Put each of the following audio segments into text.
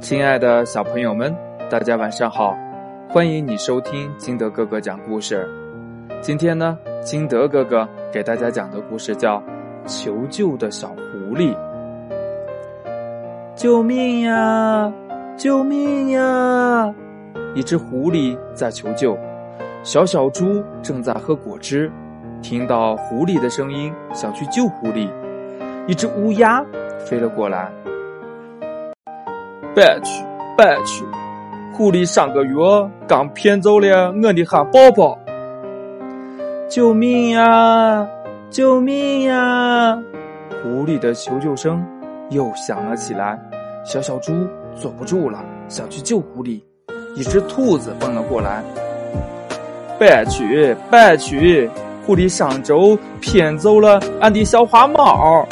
亲爱的小朋友们，大家晚上好！欢迎你收听金德哥哥讲故事。今天呢，金德哥哥给大家讲的故事叫《求救的小狐狸》。救命呀！救命呀！一只狐狸在求救，小小猪正在喝果汁，听到狐狸的声音，想去救狐狸。一只乌鸦飞了过来。白去，白去！狐狸上个月刚骗走了我的汉堡包。救命呀！救命呀！狐狸的求救声又响了起来。小小猪坐不住了，想去救狐狸。一只兔子奔了过来。白去，白去！狐狸上周骗走了俺的小花猫。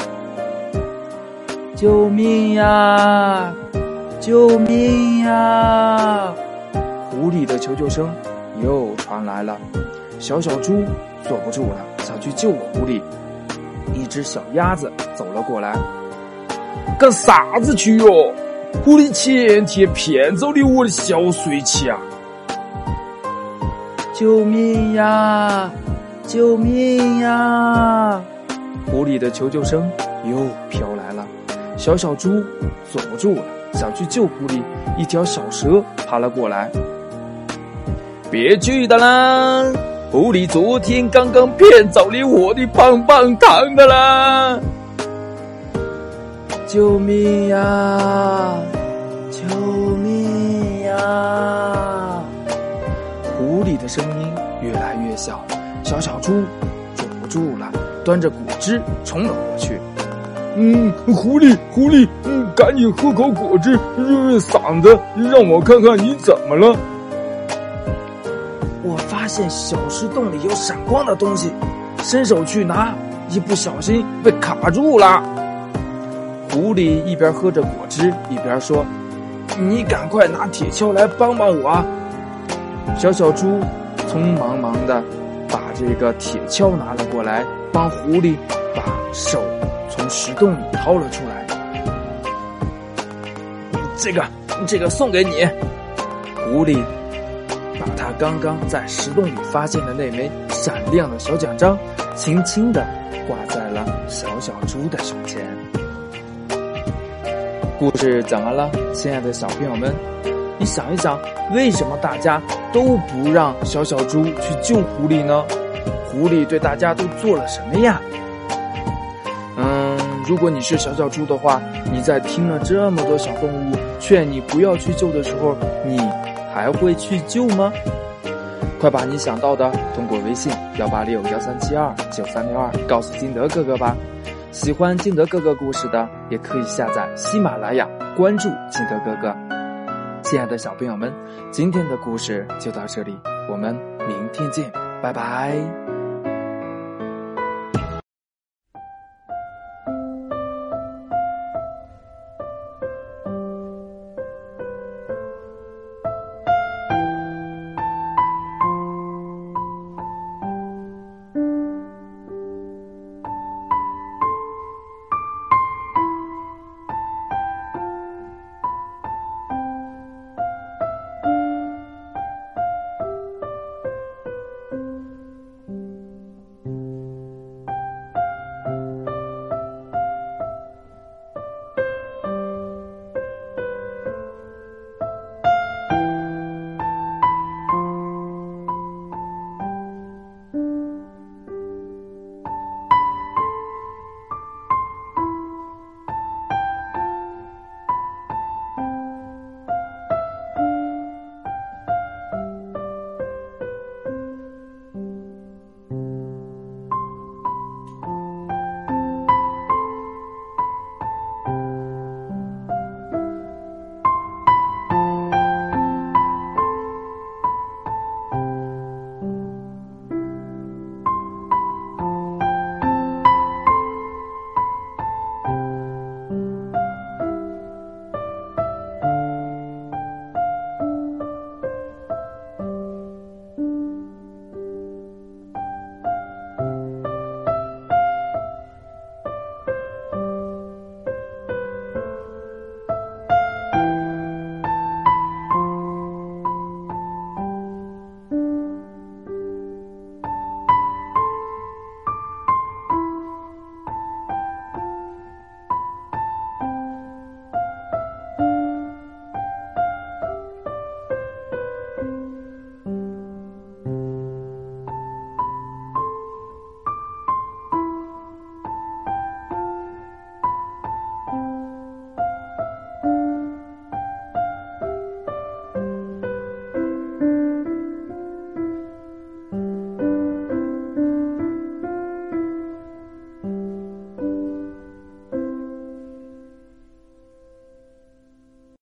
救命呀！救命呀！狐狸的求救声又传来了。小小猪坐不住了，想去救狐狸。一只小鸭子走了过来。干啥子去哟？狐狸前天骗走的我的小水钱啊！救命呀！救命呀！狐狸的求救声又飘来了。小小猪坐不住了。想去救狐狸，一条小蛇爬了过来。别去的啦！狐狸昨天刚刚骗走了我的棒棒糖的啦！救命呀！救命呀！狐狸的声音越来越小，小小猪坐不住了，端着果汁冲了过去。嗯，狐狸，狐狸，赶紧喝口果汁润润嗓子，让我看看你怎么了。我发现小石洞里有闪光的东西，伸手去拿，一不小心被卡住了。狐狸一边喝着果汁，一边说：“你赶快拿铁锹来帮帮我。”小小猪匆忙忙的把这个铁锹拿了过来，帮狐狸把手。从石洞里掏了出来，这个，这个送给你。狐狸把他刚刚在石洞里发现的那枚闪亮的小奖章，轻轻的挂在了小小猪的胸前。故事讲完了，亲爱的小朋友们，你想一想，为什么大家都不让小小猪去救狐狸呢？狐狸对大家都做了什么呀？嗯如果你是小小猪的话，你在听了这么多小动物劝你不要去救的时候，你还会去救吗？快把你想到的通过微信幺八六幺三七二九三六二告诉金德哥哥吧。喜欢金德哥哥故事的，也可以下载喜马拉雅关注金德哥哥。亲爱的小朋友们，今天的故事就到这里，我们明天见，拜拜。